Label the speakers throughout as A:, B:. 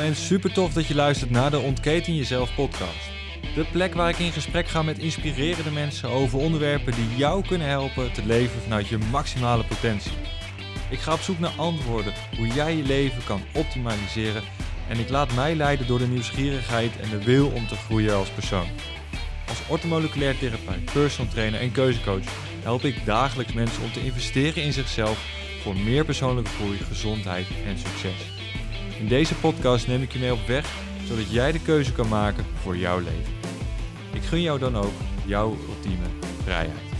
A: en super tof dat je luistert naar de Ontketen Jezelf podcast. De plek waar ik in gesprek ga met inspirerende mensen over onderwerpen die jou kunnen helpen te leven vanuit je maximale potentie. Ik ga op zoek naar antwoorden hoe jij je leven kan optimaliseren en ik laat mij leiden door de nieuwsgierigheid en de wil om te groeien als persoon. Als orthomoleculair therapeut, personal trainer en keuzecoach help ik dagelijks mensen om te investeren in zichzelf voor meer persoonlijke groei, gezondheid en succes. In deze podcast neem ik je mee op weg, zodat jij de keuze kan maken voor jouw leven. Ik gun jou dan ook jouw ultieme vrijheid.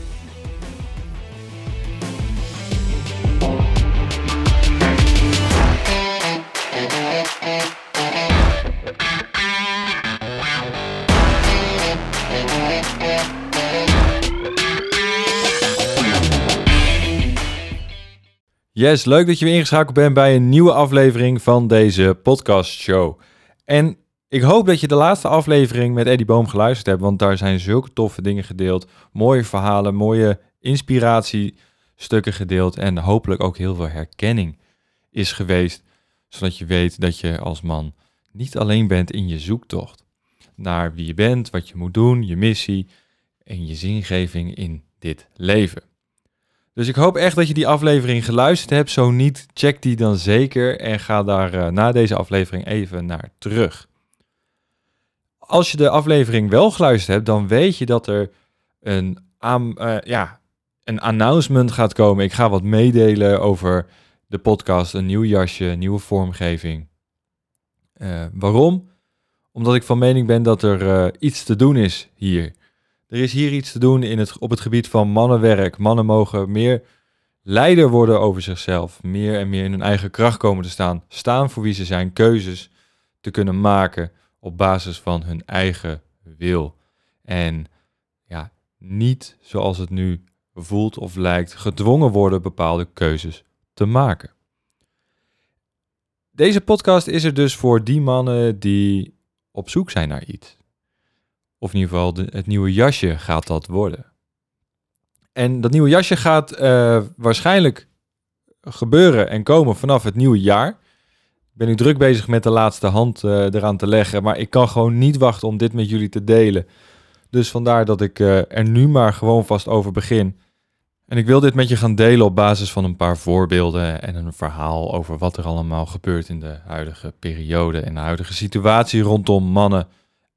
A: Yes, leuk dat je weer ingeschakeld bent bij een nieuwe aflevering van deze podcast show. En ik hoop dat je de laatste aflevering met Eddie Boom geluisterd hebt, want daar zijn zulke toffe dingen gedeeld. Mooie verhalen, mooie inspiratiestukken gedeeld en hopelijk ook heel veel herkenning is geweest, zodat je weet dat je als man niet alleen bent in je zoektocht naar wie je bent, wat je moet doen, je missie en je zingeving in dit leven. Dus ik hoop echt dat je die aflevering geluisterd hebt. Zo niet, check die dan zeker en ga daar uh, na deze aflevering even naar terug. Als je de aflevering wel geluisterd hebt, dan weet je dat er een, uh, ja, een announcement gaat komen. Ik ga wat meedelen over de podcast, een nieuw jasje, nieuwe vormgeving. Uh, waarom? Omdat ik van mening ben dat er iets te doen is hier. Er is hier iets te doen in het, op het gebied van mannenwerk. Mannen mogen meer leider worden over zichzelf. Meer en meer in hun eigen kracht komen te staan. Staan voor wie ze zijn. Keuzes te kunnen maken op basis van hun eigen wil. En ja, niet zoals het nu voelt of lijkt, gedwongen worden bepaalde keuzes te maken. Deze podcast is er dus voor die mannen die op zoek zijn naar iets. Of in ieder geval het nieuwe jasje gaat dat worden. En dat nieuwe jasje gaat uh, waarschijnlijk gebeuren en komen vanaf het nieuwe jaar. Ik ben nu druk bezig met de laatste hand uh, eraan te leggen, maar ik kan gewoon niet wachten om dit met jullie te delen. Dus vandaar dat ik uh, er nu maar gewoon vast over begin. En ik wil dit met je gaan delen op basis van een paar voorbeelden en een verhaal over wat er allemaal gebeurt in de huidige periode en de huidige situatie rondom mannen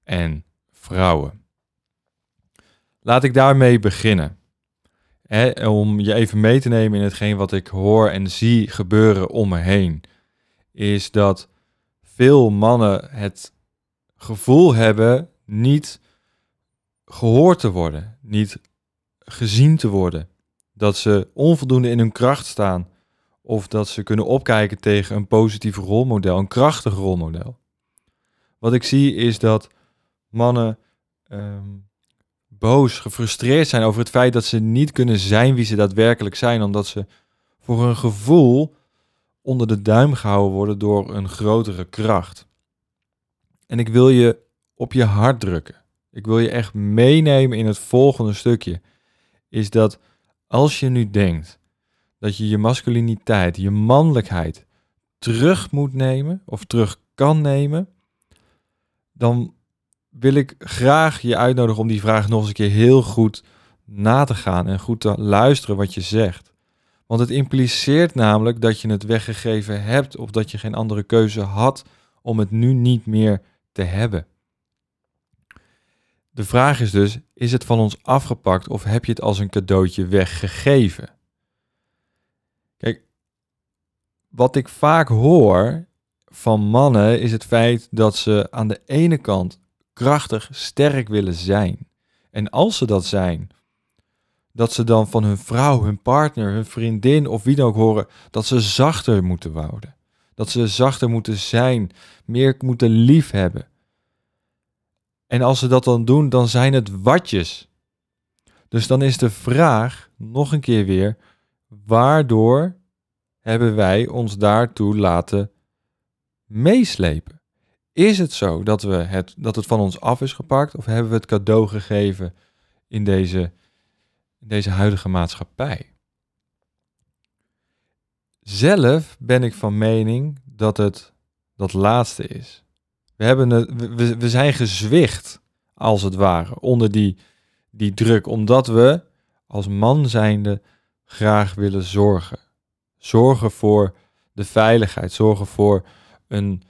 A: en vrouwen. Laat ik daarmee beginnen. om je even mee te nemen in hetgeen wat ik hoor en zie gebeuren om me heen, is dat veel mannen het gevoel hebben niet gehoord te worden, niet gezien te worden, dat ze onvoldoende in hun kracht staan of dat ze kunnen opkijken tegen een positief rolmodel, een krachtig rolmodel. Wat ik zie is dat mannen ehm, boos, gefrustreerd zijn over het feit dat ze niet kunnen zijn wie ze daadwerkelijk zijn, omdat ze voor hun gevoel onder de duim gehouden worden door een grotere kracht. En ik wil je op je hart drukken. Ik wil je echt meenemen in het volgende stukje. Is dat als je nu denkt dat je je masculiniteit, je mannelijkheid terug moet nemen of terug kan nemen, dan wil ik graag je uitnodigen om die vraag nog eens een keer heel goed na te gaan en goed te luisteren wat je zegt. Want het impliceert namelijk dat je het weggegeven hebt of dat je geen andere keuze had om het nu niet meer te hebben. De vraag is dus, is het van ons afgepakt of heb je het als een cadeautje weggegeven? Kijk, wat ik vaak hoor van mannen is het feit dat ze aan de ene kant krachtig, sterk willen zijn. En als ze dat zijn, dat ze dan van hun vrouw, hun partner, hun vriendin of wie dan ook horen dat ze zachter moeten worden. Dat ze zachter moeten zijn, meer moeten lief hebben. En als ze dat dan doen, dan zijn het watjes. Dus dan is de vraag nog een keer weer: waardoor hebben wij ons daartoe laten meeslepen? Is het zo dat, we het, dat het van ons af is gepakt of hebben we het cadeau gegeven in deze, in deze huidige maatschappij? Zelf ben ik van mening dat het dat laatste is. We, hebben we, we zijn gezwicht, als het ware, onder die, die druk, omdat we als man zijnde graag willen zorgen. Zorgen voor de veiligheid, zorgen voor een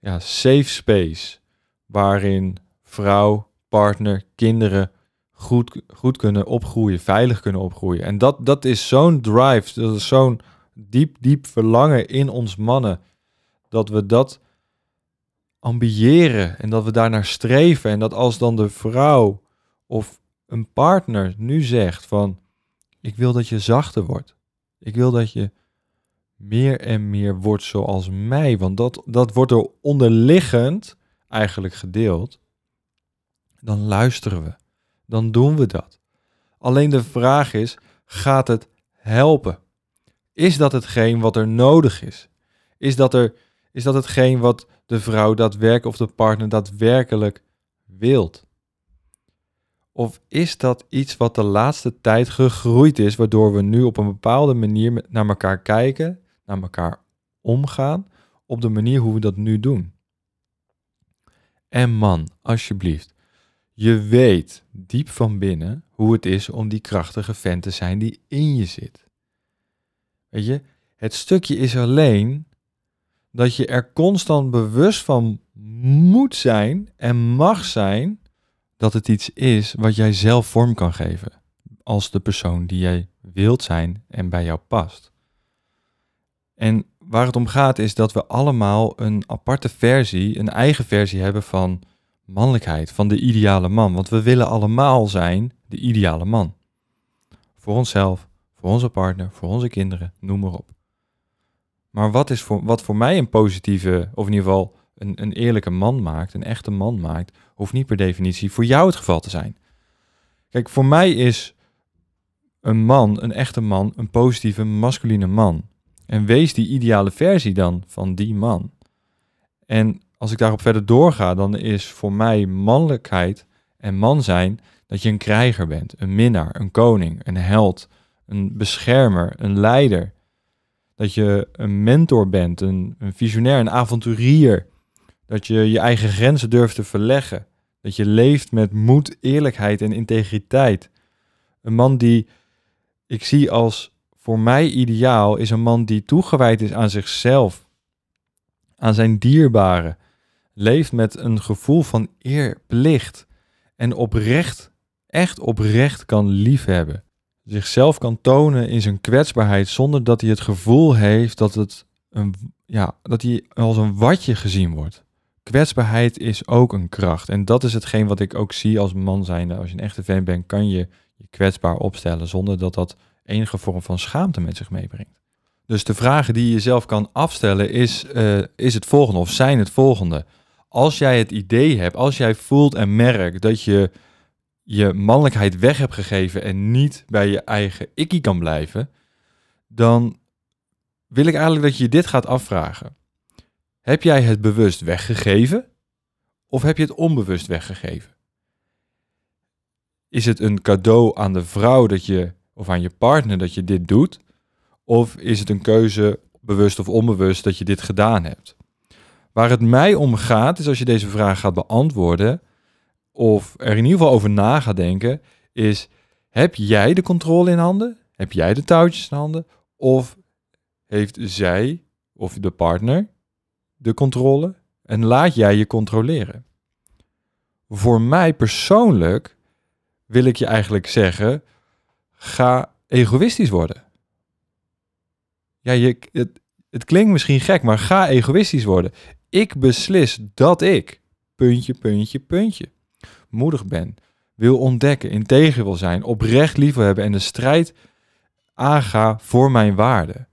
A: ja, safe space waarin vrouw, partner, kinderen goed, goed kunnen opgroeien, veilig kunnen opgroeien. En dat, dat is zo'n drive, dat is zo'n diep, diep verlangen in ons mannen, dat we dat ambiëren en dat we daarnaar streven. En dat als dan de vrouw of een partner nu zegt van, ik wil dat je zachter wordt. Ik wil dat je meer en meer wordt zoals mij. Want dat, dat wordt er onderliggend eigenlijk gedeeld. Dan luisteren we. Dan doen we dat. Alleen de vraag is, gaat het helpen? Is dat hetgeen wat er nodig is? Is dat, er, is dat hetgeen wat de vrouw daadwerkelijk of de partner daadwerkelijk wilt? Of is dat iets wat de laatste tijd gegroeid is, waardoor we nu op een bepaalde manier naar elkaar kijken, naar elkaar omgaan, op de manier hoe we dat nu doen? En man, alsjeblieft, je weet diep van binnen hoe het is om die krachtige vent te zijn die in je zit. Weet je, het stukje is alleen dat je er constant bewust van moet zijn en mag zijn dat het iets is wat jij zelf vorm kan geven. Als de persoon die jij wilt zijn en bij jou past. En waar het om gaat is dat we allemaal een aparte versie, een eigen versie hebben van mannelijkheid, van de ideale man. Want we willen allemaal zijn de ideale man. Voor onszelf, voor onze partner, voor onze kinderen, noem maar op. Maar wat, is voor, wat voor mij een positieve, of in ieder geval een, een eerlijke man maakt, een echte man maakt, hoeft niet per definitie voor jou het geval te zijn. Kijk, voor mij is een man, een echte man, een positieve, masculine man. En wees die ideale versie dan van die man. En als ik daarop verder doorga, dan is voor mij mannelijkheid en man zijn dat je een krijger bent, een minnaar, een koning, een held, een beschermer, een leider. Dat je een mentor bent, een, een visionair, een avonturier. Dat je je eigen grenzen durft te verleggen. Dat je leeft met moed, eerlijkheid en integriteit. Een man die ik zie als voor mij ideaal is een man die toegewijd is aan zichzelf, aan zijn dierbaren, leeft met een gevoel van eer, plicht en oprecht, echt oprecht kan liefhebben. Zichzelf kan tonen in zijn kwetsbaarheid zonder dat hij het gevoel heeft dat, het een, ja, dat hij als een watje gezien wordt. Kwetsbaarheid is ook een kracht. En dat is hetgeen wat ik ook zie als man zijnde. Als je een echte fan bent, kan je je kwetsbaar opstellen zonder dat dat enige vorm van schaamte met zich meebrengt. Dus de vragen die je jezelf kan afstellen is, uh, is het volgende of zijn het volgende. Als jij het idee hebt, als jij voelt en merkt dat je je mannelijkheid weg hebt gegeven en niet bij je eigen ikkie kan blijven, dan wil ik eigenlijk dat je dit gaat afvragen. Heb jij het bewust weggegeven of heb je het onbewust weggegeven? Is het een cadeau aan de vrouw dat je of aan je partner dat je dit doet? Of is het een keuze, bewust of onbewust, dat je dit gedaan hebt? Waar het mij om gaat, is als je deze vraag gaat beantwoorden, of er in ieder geval over na gaat denken, is: heb jij de controle in handen? Heb jij de touwtjes in handen? Of heeft zij of de partner de controle en laat jij je controleren? Voor mij persoonlijk wil ik je eigenlijk zeggen: ga egoïstisch worden. Ja, je, het, het klinkt misschien gek, maar ga egoïstisch worden. Ik beslis dat ik, puntje, puntje, puntje, moedig ben, wil ontdekken, integer wil zijn, oprecht lief wil hebben en de strijd aanga voor mijn waarden.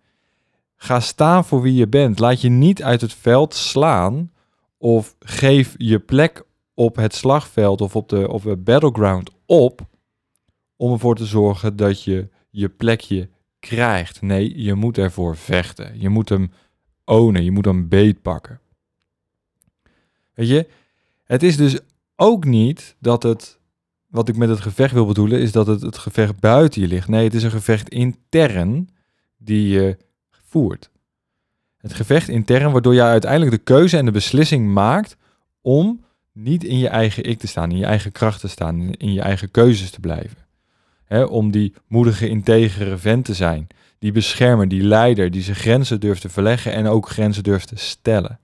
A: Ga staan voor wie je bent. Laat je niet uit het veld slaan of geef je plek op het slagveld of op de, op de battleground op om ervoor te zorgen dat je je plekje krijgt. Nee, je moet ervoor vechten. Je moet hem ownen, je moet hem beetpakken. Weet je, het is dus ook niet dat het, wat ik met het gevecht wil bedoelen, is dat het het gevecht buiten je ligt. Nee, het is een gevecht intern die je voert. Het gevecht intern, waardoor jij uiteindelijk de keuze en de beslissing maakt om niet in je eigen ik te staan, in je eigen kracht te staan, in je eigen keuzes te blijven. Om die moedige, integere vent te zijn, die beschermer, die leider, die zijn grenzen durft te verleggen en ook grenzen durft te stellen.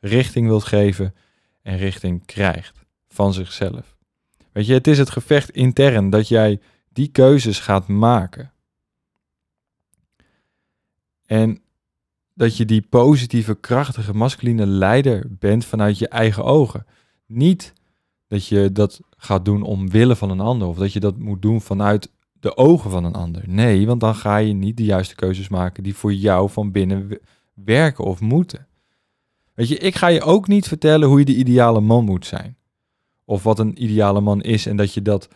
A: Richting wilt geven en richting krijgt van zichzelf. Weet je, het is het gevecht intern dat jij die keuzes gaat maken. En dat je die positieve, krachtige, masculine leider bent vanuit je eigen ogen. Niet dat je dat gaat doen omwille van een ander of dat je dat moet doen vanuit de ogen van een ander. Nee, want dan ga je niet de juiste keuzes maken die voor jou van binnen werken of moeten. Weet je, ik ga je ook niet vertellen hoe je de ideale man moet zijn. Of wat een ideale man is en dat je dat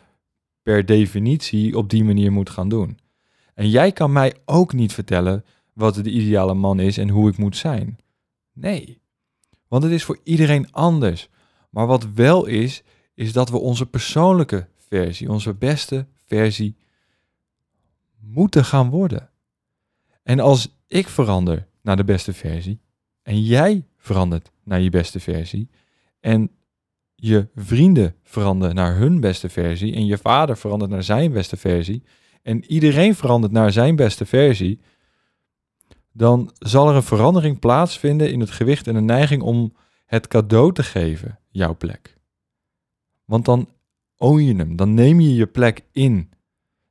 A: per definitie op die manier moet gaan doen. En jij kan mij ook niet vertellen wat de ideale man is en hoe ik moet zijn. Nee, want het is voor iedereen anders. Maar wat wel is, is dat we onze persoonlijke versie, onze beste versie, moeten gaan worden. En als ik verander naar de beste versie en jij verandert naar je beste versie en je vrienden veranderen naar hun beste versie en je vader verandert naar zijn beste versie en iedereen verandert naar zijn beste versie, dan zal er een verandering plaatsvinden in het gewicht en de neiging om het cadeau te geven, jouw plek. Want dan own je hem, dan neem je je plek in.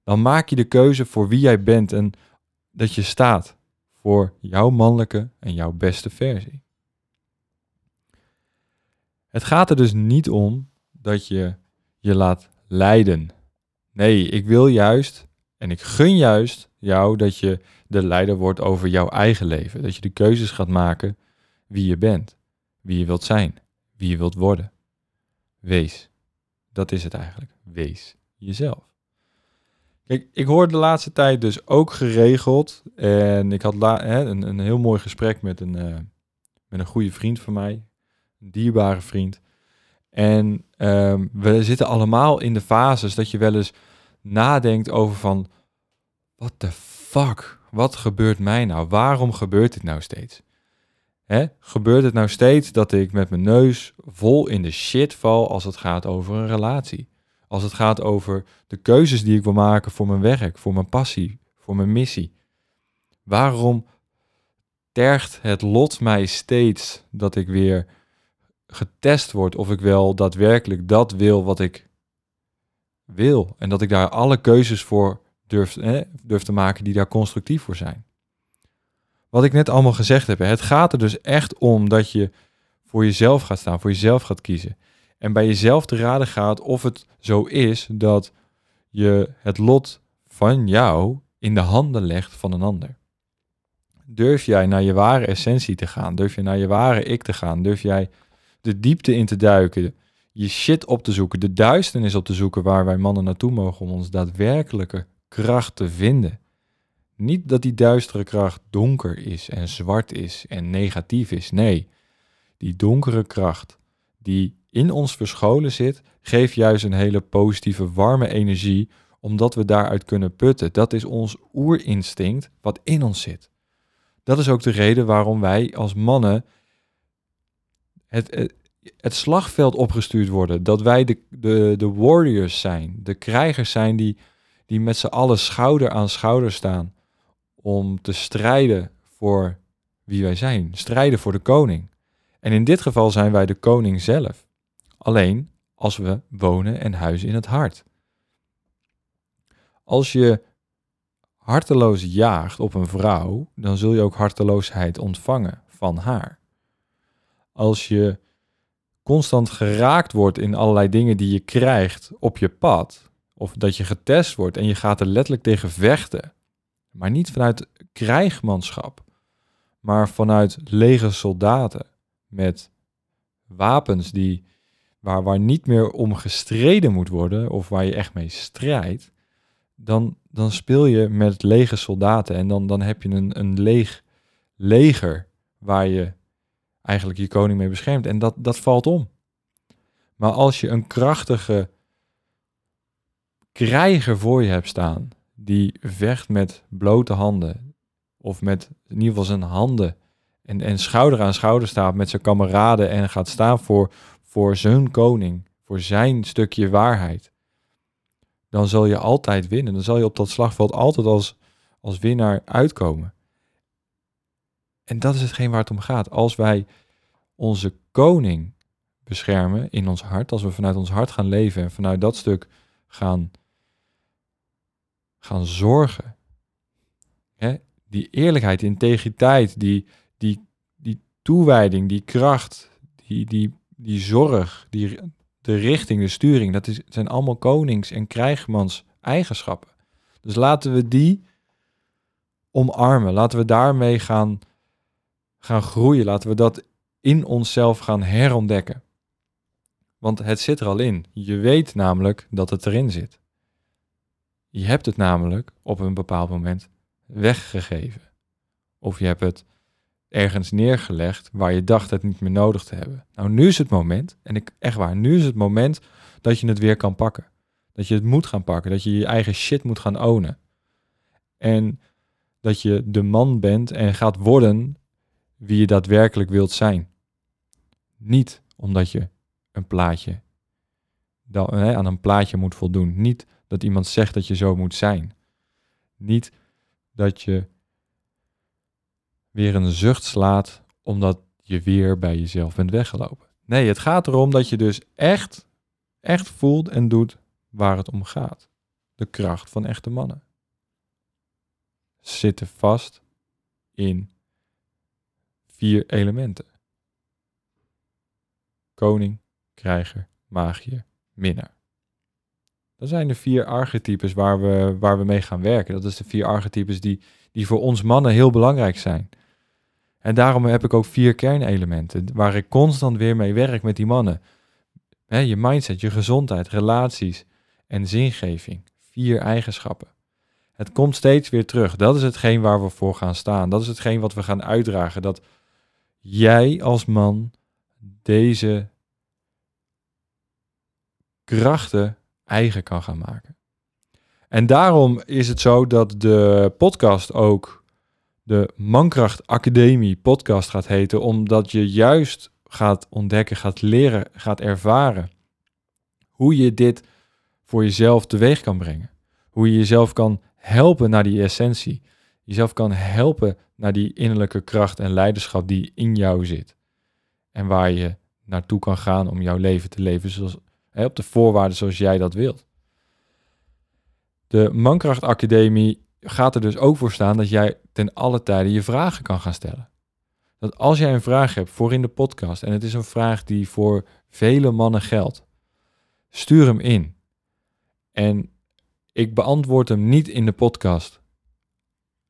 A: Dan maak je de keuze voor wie jij bent en dat je staat voor jouw mannelijke en jouw beste versie. Het gaat er dus niet om dat je je laat leiden. Nee, ik wil juist en ik gun juist jou dat je de leider wordt over jouw eigen leven. Dat je de keuzes gaat maken wie je bent, wie je wilt zijn, wie je wilt worden. Wees. Dat is het eigenlijk. Wees jezelf. Kijk, ik hoor de laatste tijd dus ook geregeld. En ik had een, een heel mooi gesprek met een, uh, met een goede vriend van mij. Een dierbare vriend. En um, we zitten allemaal in de fases dat je wel eens nadenkt over van... What the fuck? Wat gebeurt mij nou? Waarom gebeurt dit nou steeds? Hè? Gebeurt het nou steeds dat ik met mijn neus vol in de shit val als het gaat over een relatie? Als het gaat over de keuzes die ik wil maken voor mijn werk, voor mijn passie, voor mijn missie? Waarom tergt het lot mij steeds dat ik weer getest word of ik wel daadwerkelijk dat wil wat ik wil? En dat ik daar alle keuzes voor durf, durf te maken die daar constructief voor zijn. Wat ik net allemaal gezegd heb, het gaat er dus echt om dat je voor jezelf gaat staan, voor jezelf gaat kiezen. En bij jezelf te raden gaat of het zo is dat je het lot van jou in de handen legt van een ander. Durf jij naar je ware essentie te gaan? Durf je naar je ware ik te gaan? Durf jij de diepte in te duiken? Je shit op te zoeken, de duisternis op te zoeken waar wij mannen naartoe mogen om ons daadwerkelijke kracht te vinden. Niet dat die duistere kracht donker is en zwart is en negatief is. Nee, die donkere kracht die in ons verscholen zit, geeft juist een hele positieve, warme energie, omdat we daaruit kunnen putten. Dat is ons oerinstinct wat in ons zit. Dat is ook de reden waarom wij als mannen het, het, slagveld opgestuurd worden. Dat wij de, de, de warriors zijn, de krijgers zijn die die met z'n allen schouder aan schouder staan om te strijden voor wie wij zijn, strijden voor de koning. En in dit geval zijn wij de koning zelf. Alleen als we wonen en huizen in het hart. Als je harteloos jaagt op een vrouw, dan zul je ook harteloosheid ontvangen van haar. Als je constant geraakt wordt in allerlei dingen die je krijgt op je pad, of dat je getest wordt en je gaat er letterlijk tegen vechten. Maar niet vanuit krijgmanschap, maar vanuit lege soldaten met wapens die, waar, waar niet meer om gestreden moet worden of waar je echt mee strijdt, dan, dan speel je met lege soldaten en dan, dan heb je een, een leeg leger waar je eigenlijk je koning mee beschermt. En dat, dat valt om. Maar als je een krachtige krijger voor je hebt staan, die vecht met blote handen, of met in ieder geval zijn handen en, en schouder aan schouder staat met zijn kameraden en gaat staan voor, voor zijn koning, voor zijn stukje waarheid, dan zal je altijd winnen. Dan zal je op dat slagveld altijd als, als winnaar uitkomen. En dat is hetgeen waar het om gaat. Als wij onze koning beschermen in ons hart, als we vanuit ons hart gaan leven en vanuit dat stuk gaan, gaan zorgen. Hè? Die eerlijkheid, die integriteit, die, die, die toewijding, die kracht, die, die, die zorg, die, de richting, de sturing, dat is, zijn allemaal konings- en krijgmans eigenschappen. Dus laten we die omarmen. Laten we daarmee gaan, gaan groeien. Laten we dat in onszelf gaan herontdekken. Want het zit er al in. Je weet namelijk dat het erin zit. Je hebt het namelijk op een bepaald moment weggegeven. Of je hebt het ergens neergelegd waar je dacht het niet meer nodig te hebben. Nou, nu is het moment, en ik echt waar, nu is het moment dat je het weer kan pakken. Dat je het moet gaan pakken, dat je je eigen shit moet gaan ownen. En dat je de man bent en gaat worden wie je daadwerkelijk wilt zijn. Niet omdat je een plaatje aan een plaatje moet voldoen. Niet dat iemand zegt dat je zo moet zijn. Niet dat je weer een zucht slaat omdat je weer bij jezelf bent weggelopen. Nee, het gaat erom dat je dus echt, echt voelt en doet waar het om gaat. De kracht van echte mannen. Zitten vast in vier elementen. Koning, krijger, magier, minnaar. Dat zijn de vier archetypes waar we, waar we mee gaan werken. Dat is de vier archetypes die, die voor ons mannen heel belangrijk zijn. En daarom heb ik ook vier kernelementen waar ik constant weer mee werk met die mannen. je mindset, je gezondheid, relaties en zingeving. Vier eigenschappen. Het komt steeds weer terug. Dat is hetgeen waar we voor gaan staan. Dat is hetgeen wat we gaan uitdragen. Dat jij als man deze krachten eigen kan gaan maken. En daarom is het zo dat de podcast ook de Mankracht Academie podcast gaat heten, omdat je juist gaat ontdekken, gaat leren, gaat ervaren hoe je dit voor jezelf teweeg kan brengen. Hoe je jezelf kan helpen naar die essentie. Jezelf kan helpen naar die innerlijke kracht en leiderschap die in jou zit. En waar je naartoe kan gaan om jouw leven te leven zoals, op de voorwaarden zoals jij dat wilt. De Mankracht Academie gaat er dus ook voor staan dat jij ten alle tijde je vragen kan gaan stellen. Dat als jij een vraag hebt voor in de podcast en het is een vraag die voor vele mannen geldt, stuur hem in. En ik beantwoord hem niet in de podcast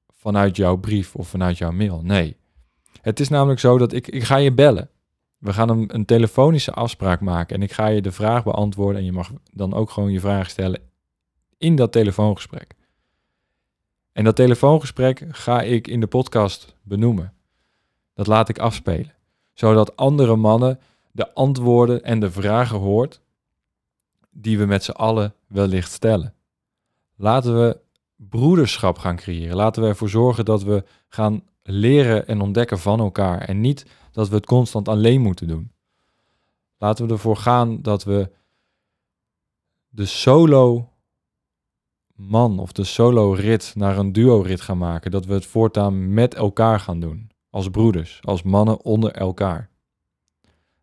A: vanuit jouw brief of vanuit jouw mail. Nee. Het is namelijk zo dat ik, ik ga je bellen. We gaan een, een telefonische afspraak maken en ik ga je de vraag beantwoorden en je mag dan ook gewoon je vraag stellen in dat telefoongesprek. En dat telefoongesprek ga ik in de podcast benoemen. Dat laat ik afspelen, zodat andere mannen de antwoorden en de vragen hoort die we met z'n allen wellicht stellen. Laten we broederschap gaan creëren. Laten we ervoor zorgen dat we gaan leren en ontdekken van elkaar en niet dat we het constant alleen moeten doen. Laten we ervoor gaan dat we de solo man of de solo rit naar een duo rit gaan maken. Dat we het voortaan met elkaar gaan doen. Als broeders, als mannen onder elkaar.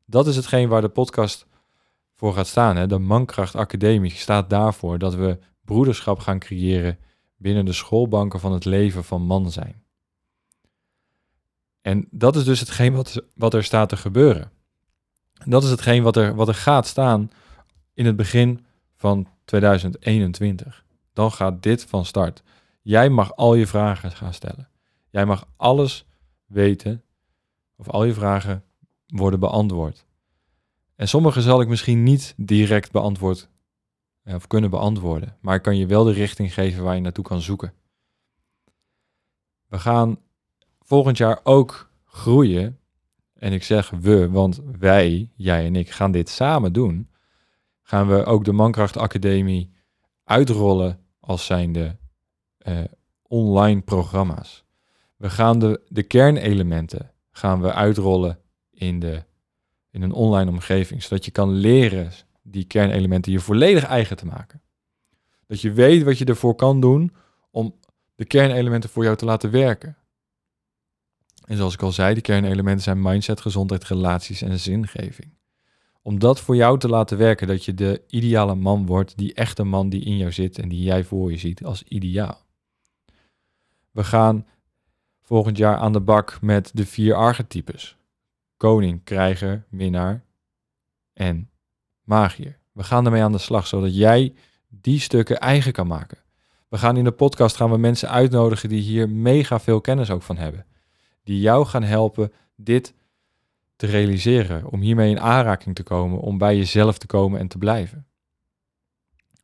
A: Dat is hetgeen waar de podcast voor gaat staan. Hè? De Mankracht Academie staat daarvoor dat we broederschap gaan creëren binnen de schoolbanken van het leven van man zijn. En dat is dus hetgeen wat, wat er staat te gebeuren. Dat is hetgeen wat er, wat er gaat staan in het begin van 2021 dan gaat dit van start. Jij mag al je vragen gaan stellen. Jij mag alles weten, of al je vragen worden beantwoord. En sommige zal ik misschien niet direct beantwoord eh, of kunnen beantwoorden, maar ik kan je wel de richting geven waar je naartoe kan zoeken. We gaan volgend jaar ook groeien. En ik zeg we, want wij, jij en ik, gaan dit samen doen. Gaan we ook de Mankracht Academie uitrollen als zijnde uh, online programma's. We gaan de, de kernelementen gaan we uitrollen in, de, in een online omgeving, zodat je kan leren die kernelementen je volledig eigen te maken. Dat je weet wat je ervoor kan doen om de kernelementen voor jou te laten werken. En zoals ik al zei, die kernelementen zijn mindset, gezondheid, relaties en zingeving. Om dat voor jou te laten werken, dat je de ideale man wordt, die echte man die in jou zit en die jij voor je ziet als ideaal. We gaan volgend jaar aan de bak met de vier archetypes. Koning, krijger, minnaar en magier. We gaan ermee aan de slag, zodat jij die stukken eigen kan maken. We gaan in de podcast gaan we mensen uitnodigen die hier mega veel kennis ook van hebben. Die jou gaan helpen dit te realiseren, om hiermee in aanraking te komen, om bij jezelf te komen en te blijven.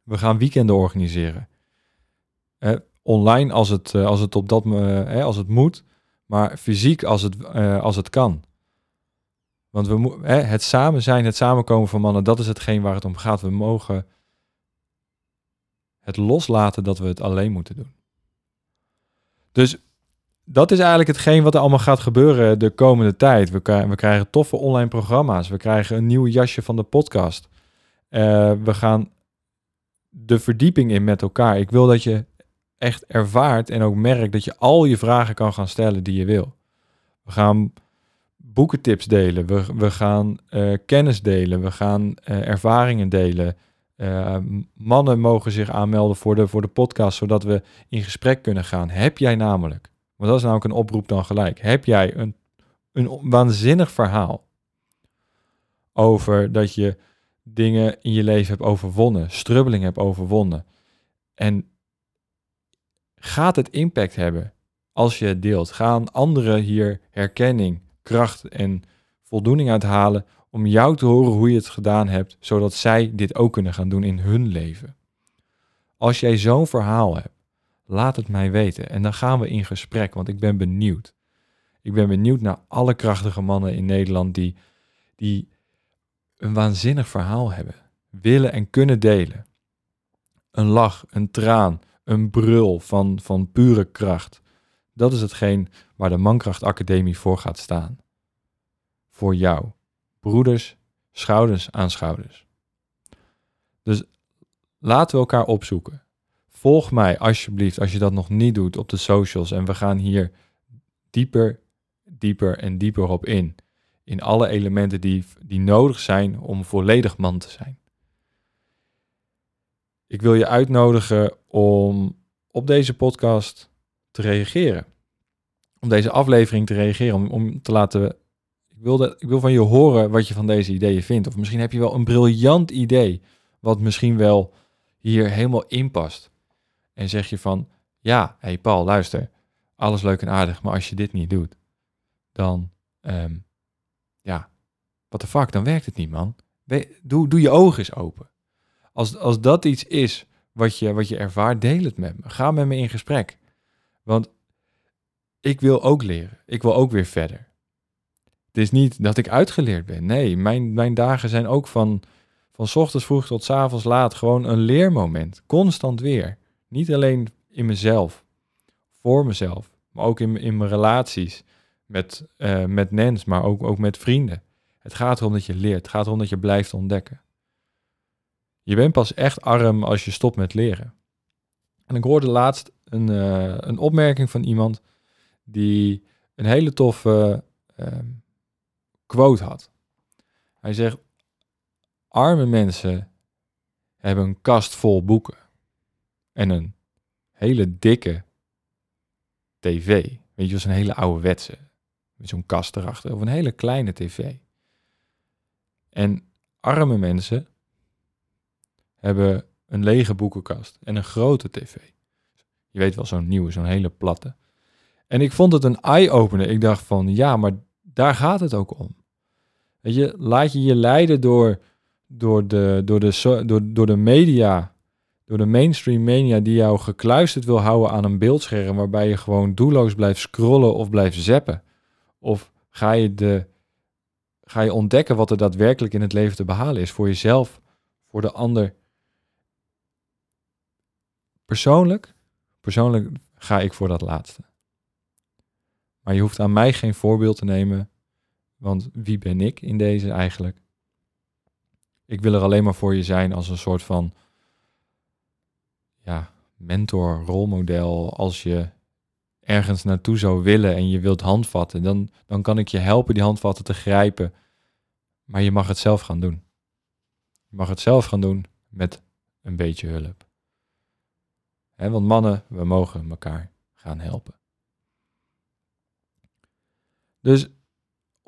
A: We gaan weekenden organiseren. Eh, online als het, eh, als het op dat eh, als het moet, maar fysiek als het, als het kan. Want we het samen zijn, het samenkomen van mannen, dat is hetgeen waar het om gaat. We mogen het loslaten dat we het alleen moeten doen. Dus dat is eigenlijk hetgeen wat er allemaal gaat gebeuren de komende tijd. We, we krijgen toffe online programma's. We krijgen een nieuw jasje van de podcast. Uh, we gaan de verdieping in met elkaar. Ik wil dat je echt ervaart en ook merkt dat je al je vragen kan gaan stellen die je wil. We gaan boekentips delen. We, we gaan uh, kennis delen. We gaan uh, ervaringen delen. Mannen mogen zich aanmelden voor de, voor de podcast, zodat we in gesprek kunnen gaan. Heb jij namelijk, want dat is namelijk een oproep dan gelijk, heb jij een, een waanzinnig verhaal over dat je dingen in je leven hebt overwonnen, strubbeling hebt overwonnen. En gaat het impact hebben als je het deelt? Gaan anderen hier herkenning, kracht en voldoening uithalen om jou te horen hoe je het gedaan hebt, zodat zij dit ook kunnen gaan doen in hun leven. Als jij zo'n verhaal hebt, laat het mij weten en dan gaan we in gesprek, want ik ben benieuwd. Ik ben benieuwd naar alle krachtige mannen in Nederland die, die een waanzinnig verhaal hebben, willen en kunnen delen. Een lach, een traan, een brul van, van pure kracht. Dat is hetgeen waar de Mankracht Academie voor gaat staan. Voor jou broeders, schouders aan schouders. Dus laten we elkaar opzoeken. Volg mij alsjeblieft als je dat nog niet doet op de socials en we gaan hier dieper, dieper en dieper op in. In alle elementen die, die nodig zijn om volledig man te zijn. Ik wil je uitnodigen om op deze podcast te reageren. Om deze aflevering te reageren, om, om te laten ik wil, ik wil van je horen wat je van deze ideeën vindt. Of misschien heb je wel een briljant idee, wat misschien wel hier helemaal in past. En zeg je van, ja, hey Paul, luister, alles leuk en aardig, maar als je dit niet doet, dan, um, ja, wat de fuck, dan werkt het niet, man. doe, doe je ogen eens open. Als, als dat iets is wat je, wat je ervaart, deel het met me. Ga met me in gesprek. Want ik wil ook leren. Ik wil ook weer verder. Het is niet dat ik uitgeleerd ben. Nee, mijn, mijn dagen zijn ook van, van ochtends vroeg tot s avonds laat gewoon een leermoment. Constant weer. Niet alleen in mezelf, voor mezelf, maar ook in, in mijn relaties met, uh, met Nens, maar ook, ook met vrienden. Het gaat erom dat je leert. Het gaat erom dat je blijft ontdekken. Je bent pas echt arm als je stopt met leren. En ik hoorde laatst een, uh, een opmerking van iemand die een hele toffe uh, quote had. Hij zegt: Arme mensen hebben een kast vol boeken en een hele dikke tv. Weet je, was een hele ouderwetse. Met zo'n kast erachter. Of een hele kleine tv. En arme mensen hebben een lege boekenkast en een grote tv. Je weet wel, zo'n nieuwe, zo'n hele platte. En ik vond het een eye-opener. Ik dacht van, ja, maar daar gaat het ook om. Weet je, laat je je leiden door, door, de, door, de, door, door de media, door de mainstream media die jou gekluisterd wil houden aan een beeldscherm waarbij je gewoon doelloos blijft scrollen of blijft zappen? Of ga je, de, ga je ontdekken wat er daadwerkelijk in het leven te behalen is voor jezelf, voor de ander? Persoonlijk, persoonlijk ga ik voor dat laatste. Maar je hoeft aan mij geen voorbeeld te nemen. Want wie ben ik in deze eigenlijk? Ik wil er alleen maar voor je zijn als een soort van ja, mentor, rolmodel. Als je ergens naartoe zou willen en je wilt handvatten, dan, dan kan ik je helpen die handvatten te grijpen. Maar je mag het zelf gaan doen. Je mag het zelf gaan doen met een beetje hulp. Want mannen, we mogen elkaar gaan helpen. Dus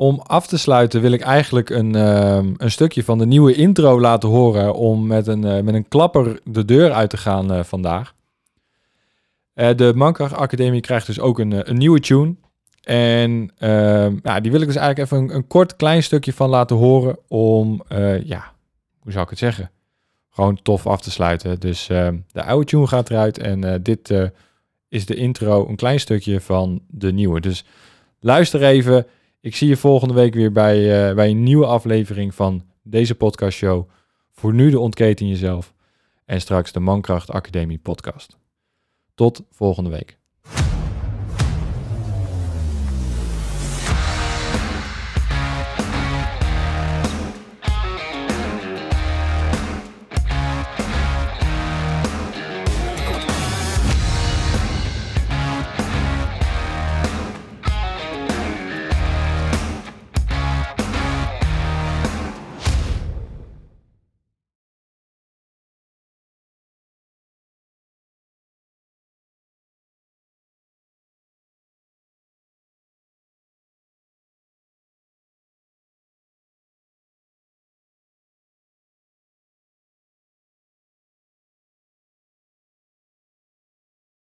A: om af te sluiten wil ik eigenlijk een, ehm, een stukje van de nieuwe intro laten horen om met een, uh, met een klapper de deur uit te gaan uh, vandaag. Uh, de Mankracht Academie krijgt dus ook een, een nieuwe tune. En ehm, ja, die wil ik dus eigenlijk even een, een, kort klein stukje van laten horen om, ja, hoe zou ik het zeggen? Gewoon tof af te sluiten. Dus ehm, de oude tune gaat eruit en dit is de intro, een klein stukje van de nieuwe. Dus luister even. Ik zie je volgende week weer bij, uh, bij een nieuwe aflevering van deze podcastshow. Voor nu de ontketen jezelf. En straks de Mankracht Academie podcast. Tot volgende week.